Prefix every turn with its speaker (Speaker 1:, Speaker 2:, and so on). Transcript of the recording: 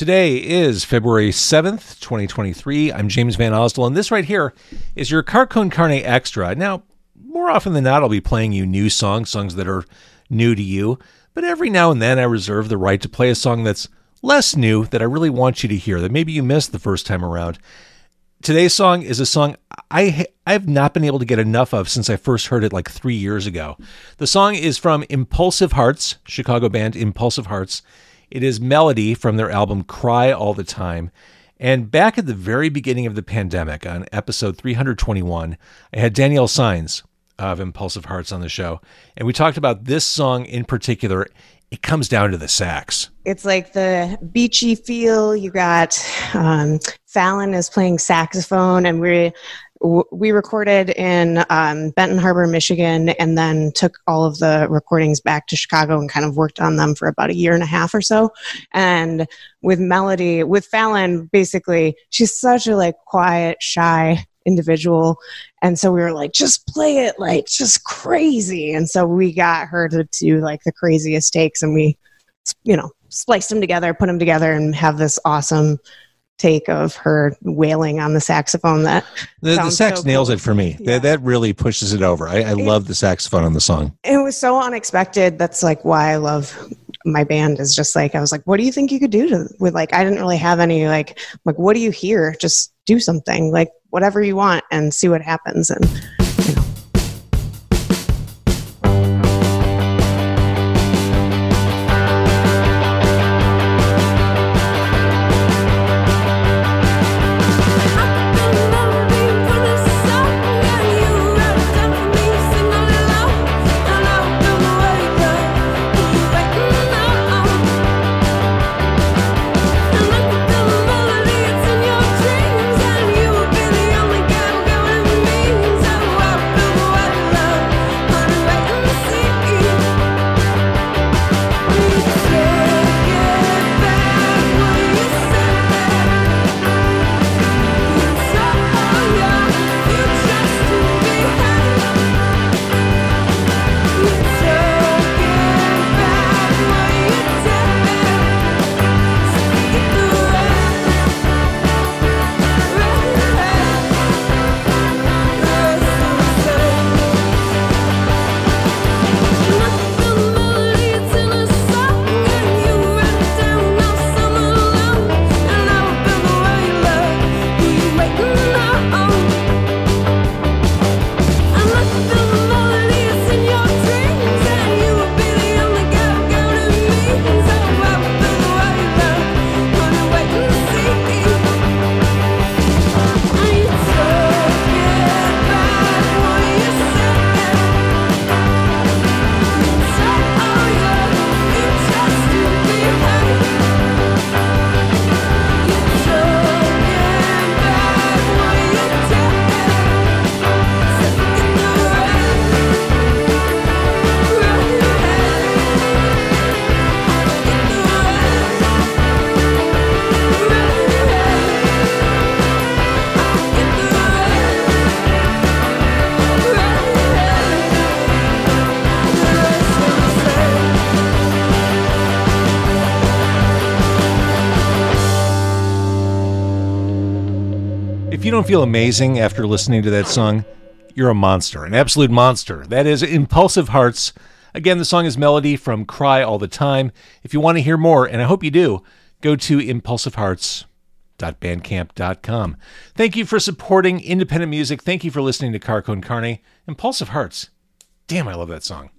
Speaker 1: Today is February 7th, 2023. I'm James VanOsdol, and this right here is your Car Con Carne Extra. Now, more often than not, I'll be playing you new songs, songs that are new to you, but every now and then I reserve the right to play a song that's less new that I really want you to hear, that maybe you missed the first time around. Today's song is a song I I've not been able to get enough of since I first heard it like 3 years ago. The song is from Impulsive Hearts, Chicago band Impulsive Hearts. It is Melody from their album Cry All the Time. And back at the very beginning of the pandemic, on episode 321, I had Danielle Signs of Impulsive Hearts on the show. And we talked about this song in particular. It comes down to the sax.
Speaker 2: It's like the beachy feel. You got um, Fallon is playing saxophone, and we recorded in um, Benton Harbor, Michigan, and then took all of the recordings back to Chicago and kind of worked on them for about a year and a half or so. And with Melody, with Fallon, basically, she's such a like quiet, shy individual. And so we were like, just play it like just crazy. And so we got her to do like the craziest takes and we, you know, spliced them together, put them together, and have this awesome take of her wailing on the saxophone that
Speaker 1: the, the sax so nails cool. it for me. Yeah. that, that really pushes it over. I, I it, love the saxophone on the song.
Speaker 2: It was so unexpected. That's like why i love my band is just like i was like what do you think you could do to, with like i didn't really have any like like what do you hear? Just do something like whatever you want and see what happens. And
Speaker 1: you don't feel amazing after listening to that song, you're a monster, an absolute monster. That is Impulsive Hearts. Again, the song is Melody from Cry All the Time. If you want to hear more, and I hope you do, go to impulsivehearts.bandcamp.com. Thank you for supporting independent music. Thank you for listening to Car Con Carne. Impulsive Hearts. Damn, I love that song.